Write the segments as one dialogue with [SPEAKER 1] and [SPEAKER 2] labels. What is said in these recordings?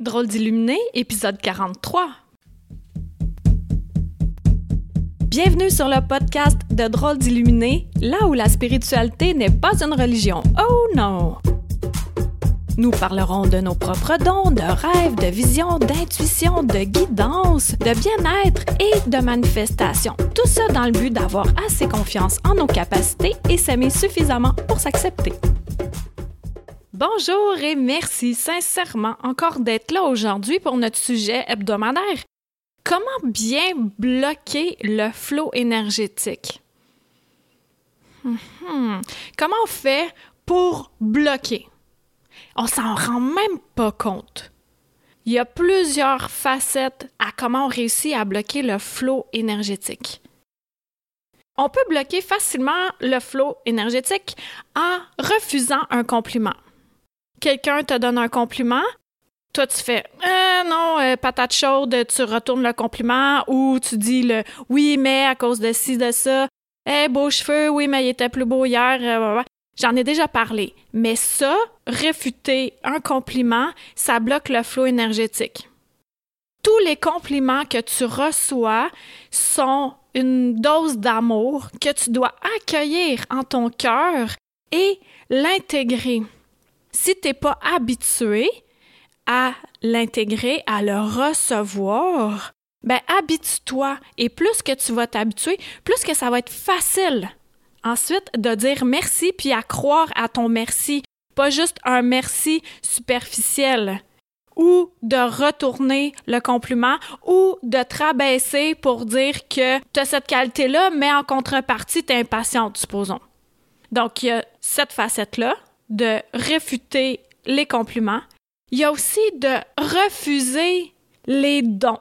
[SPEAKER 1] Drôle d'illuminé, épisode 43. Bienvenue sur le podcast de Drôle d'illuminé, là où la spiritualité n'est pas une religion. Oh non! Nous parlerons de nos propres dons, de rêves, de visions, d'intuition, de guidance, de bien-être et de manifestation. Tout ça dans le but d'avoir assez confiance en nos capacités et s'aimer suffisamment pour s'accepter. Bonjour et merci sincèrement encore d'être là aujourd'hui pour notre sujet hebdomadaire. Comment bien bloquer le flot énergétique? Mhm. Comment on fait pour bloquer? On s'en rend même pas compte. Il y a plusieurs facettes à comment on réussit à bloquer le flot énergétique. On peut bloquer facilement le flot énergétique en refusant un compliment quelqu'un te donne un compliment, toi tu fais ah non euh, patate chaude, tu retournes le compliment ou tu dis le oui mais à cause de ci de ça, eh beaux cheveux, oui mais il était plus beau hier, euh, J'en ai déjà parlé, mais ça, réfuter un compliment, ça bloque le flot énergétique. Tous les compliments que tu reçois sont une dose d'amour que tu dois accueillir en ton cœur et l'intégrer si tu n'es pas habitué à l'intégrer, à le recevoir, ben habitue-toi. Et plus que tu vas t'habituer, plus que ça va être facile. Ensuite de dire merci puis à croire à ton merci, pas juste un merci superficiel ou de retourner le compliment ou de te rabaisser pour dire que tu as cette qualité-là, mais en contrepartie, tu es impatiente, supposons. Donc, il y a cette facette-là de réfuter les compliments. Il y a aussi de refuser les dons.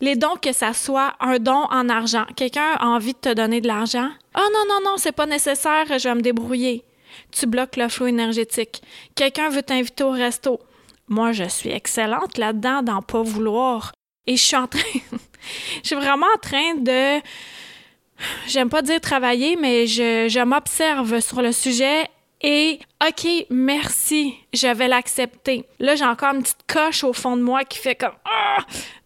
[SPEAKER 1] Les dons, que ça soit un don en argent. Quelqu'un a envie de te donner de l'argent? Oh non, non, non, c'est pas nécessaire, je vais me débrouiller. Tu bloques le flot énergétique. Quelqu'un veut t'inviter au resto. Moi, je suis excellente là-dedans, d'en pas vouloir. Et je suis en train. je suis vraiment en train de. J'aime pas dire travailler, mais je, je m'observe sur le sujet et OK, merci, je vais l'accepter. Là, j'ai encore une petite coche au fond de moi qui fait comme ah,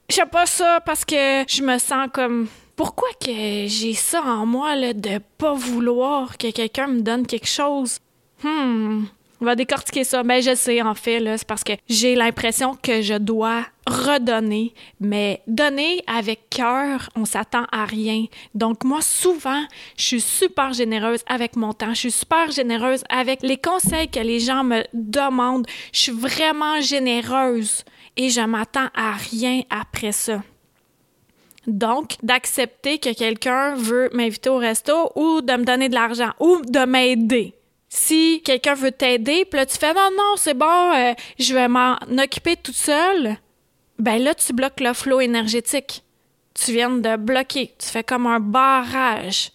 [SPEAKER 1] j'aime pas ça parce que je me sens comme pourquoi que j'ai ça en moi là de pas vouloir que quelqu'un me donne quelque chose? Hmm, on va décortiquer ça. Mais ben, je sais, en fait, c'est parce que j'ai l'impression que je dois redonner. Mais donner avec cœur, on s'attend à rien. Donc, moi, souvent, je suis super généreuse avec mon temps. Je suis super généreuse avec les conseils que les gens me demandent. Je suis vraiment généreuse et je m'attends à rien après ça. Donc, d'accepter que quelqu'un veut m'inviter au resto ou de me donner de l'argent ou de m'aider. Si quelqu'un veut t'aider, puis là tu fais non non, c'est bon, euh, je vais m'en occuper toute seule, ben là tu bloques le flot énergétique. Tu viens de bloquer, tu fais comme un barrage.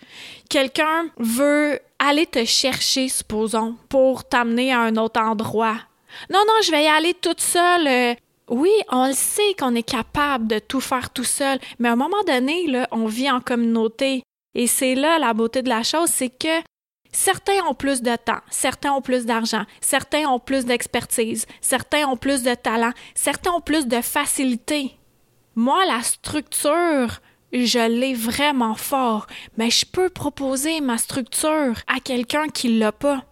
[SPEAKER 1] Quelqu'un veut aller te chercher, supposons, pour t'amener à un autre endroit. Non non, je vais y aller toute seule. Euh. oui, on le sait qu'on est capable de tout faire tout seul, mais à un moment donné, là, on vit en communauté. Et c'est là la beauté de la chose, c'est que Certains ont plus de temps, certains ont plus d'argent, certains ont plus d'expertise, certains ont plus de talent, certains ont plus de facilité. Moi, la structure, je l'ai vraiment fort, mais je peux proposer ma structure à quelqu'un qui l'a pas.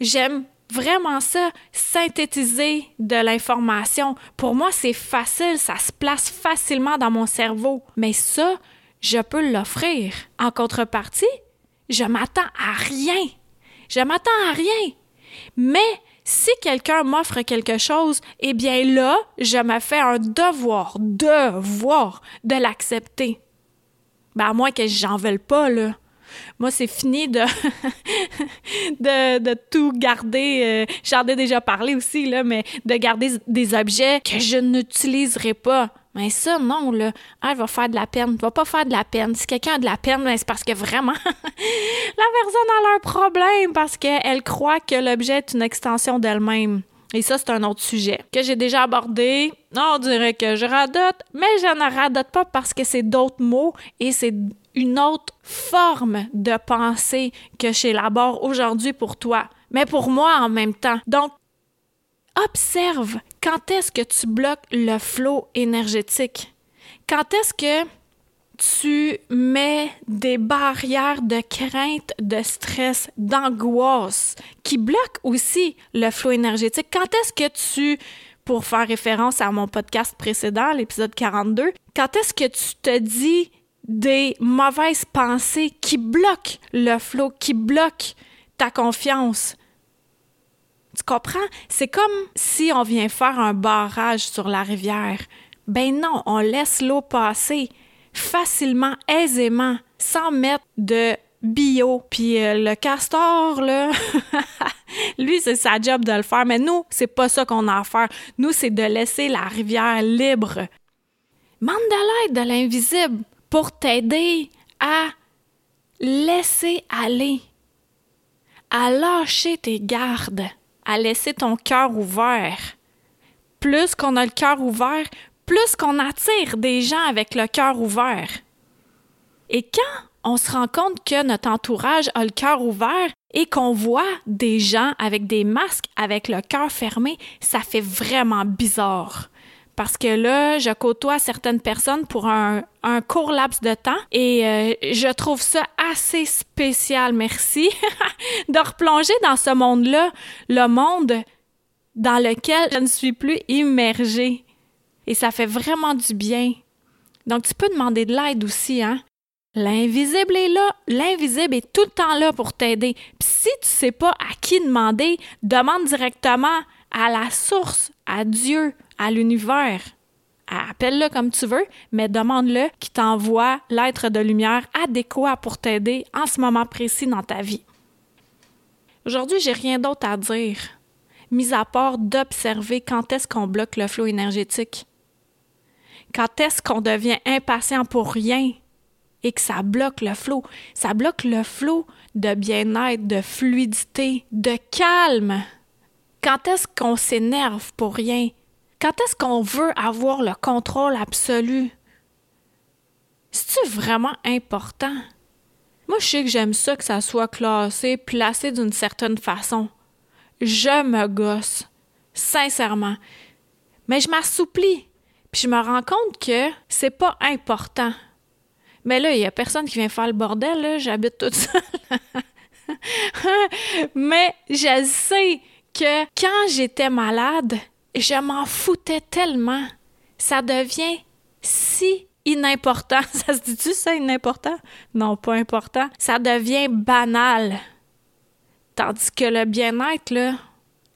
[SPEAKER 1] J'aime vraiment ça, synthétiser de l'information. Pour moi, c'est facile, ça se place facilement dans mon cerveau. Mais ça, je peux l'offrir. En contrepartie, je m'attends à rien. Je m'attends à rien. Mais si quelqu'un m'offre quelque chose, eh bien là, je me fais un devoir, devoir de l'accepter. Ben, à moins que j'en veuille pas, là. Moi, c'est fini de, de, tout garder. Euh, j'en ai déjà parlé aussi, là, mais de garder des objets que je n'utiliserai pas. Mais ça, non, là. Ah, elle va faire de la peine. Va pas faire de la peine. Si quelqu'un a de la peine, ben, c'est parce que vraiment, la personne a un problème parce qu'elle croit que l'objet est une extension d'elle-même. Et ça, c'est un autre sujet que j'ai déjà abordé. On dirait que je radote, mais je ne radote pas parce que c'est d'autres mots et c'est une autre forme de pensée que j'élabore aujourd'hui pour toi, mais pour moi en même temps. Donc, observe quand est-ce que tu bloques le flot énergétique? Quand est-ce que tu mets des barrières de crainte, de stress, d'angoisse qui bloquent aussi le flot énergétique? Quand est-ce que tu, pour faire référence à mon podcast précédent, l'épisode 42, quand est-ce que tu te dis des mauvaises pensées qui bloquent le flot, qui bloquent ta confiance? Tu comprends? C'est comme si on vient faire un barrage sur la rivière. Ben non, on laisse l'eau passer facilement, aisément, sans mettre de bio. Puis euh, le castor, là, lui, c'est sa job de le faire. Mais nous, c'est pas ça qu'on a à faire. Nous, c'est de laisser la rivière libre. Mande de l'aide de l'invisible pour t'aider à laisser aller, à lâcher tes gardes à laisser ton cœur ouvert. Plus qu'on a le cœur ouvert, plus qu'on attire des gens avec le cœur ouvert. Et quand on se rend compte que notre entourage a le cœur ouvert et qu'on voit des gens avec des masques avec le cœur fermé, ça fait vraiment bizarre parce que là, je côtoie certaines personnes pour un, court laps de temps et euh, je trouve ça assez spécial, merci, de replonger dans ce monde-là, le monde dans lequel je ne suis plus immergée. Et ça fait vraiment du bien. Donc, tu peux demander de l'aide aussi, hein? L'invisible est là. L'invisible est tout le temps là pour t'aider. Puis si tu sais pas à qui demander, demande directement à la source, à Dieu, à l'univers. Appelle-le comme tu veux, mais demande-le qui t'envoie l'être de lumière adéquat pour t'aider en ce moment précis dans ta vie. Aujourd'hui, j'ai rien d'autre à dire, mis à part d'observer quand est-ce qu'on bloque le flot énergétique. Quand est-ce qu'on devient impatient pour rien et que ça bloque le flot? Ça bloque le flot de bien-être, de fluidité, de calme. Quand est-ce qu'on s'énerve pour rien? Quand est-ce qu'on veut avoir le contrôle absolu? C'est-tu vraiment important? Moi, je sais que j'aime ça que ça soit classé, placé d'une certaine façon. Je me gosse, sincèrement. Mais je m'assouplis, puis je me rends compte que c'est pas important. Mais là, il y a personne qui vient faire le bordel, là, j'habite toute seule. Mais je que quand j'étais malade, je m'en foutais tellement. Ça devient si inimportant. Ça se dit-tu ça, inimportant? Non, pas important. Ça devient banal. Tandis que le bien-être, là,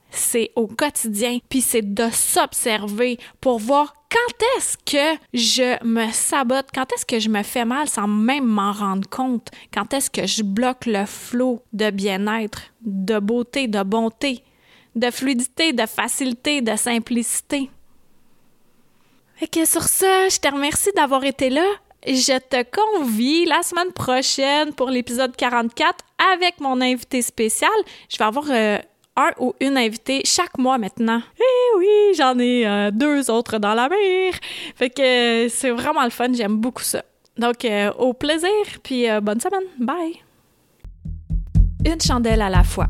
[SPEAKER 1] c'est au quotidien, puis c'est de s'observer pour voir quand est-ce que je me sabote, quand est-ce que je me fais mal sans même m'en rendre compte, quand est-ce que je bloque le flot de bien-être, de beauté, de bonté, de fluidité, de facilité, de simplicité. Et que sur ça, je te remercie d'avoir été là. Je te convie la semaine prochaine pour l'épisode 44 avec mon invité spécial. Je vais avoir euh, un ou une invitée chaque mois maintenant. Eh oui, j'en ai euh, deux autres dans la mer. Fait que euh, c'est vraiment le fun, j'aime beaucoup ça. Donc, au plaisir, puis bonne semaine. Bye! Une chandelle à la fois.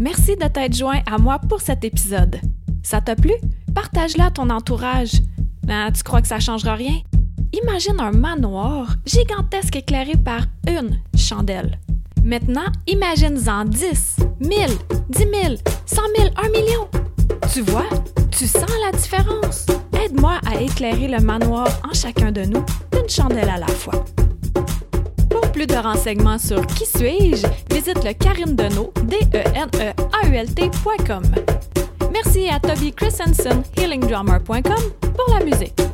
[SPEAKER 1] Merci de t'être joint à moi pour cet épisode. Ça t'a plu? Partage-la à ton entourage. Ben, tu crois que ça changera rien? Imagine un manoir gigantesque éclairé par une chandelle. Maintenant, imagine-en 10, 1000, 10 000, 100 000, 1 million. Tu vois? Tu sens la différence? Aide-moi à éclairer le manoir en chacun de nous, une chandelle à la fois plus de renseignements sur Qui suis-je, visite le Karine Deneau, d e n e a u l Merci à Toby Christensen, healingdrummer.com, pour la musique.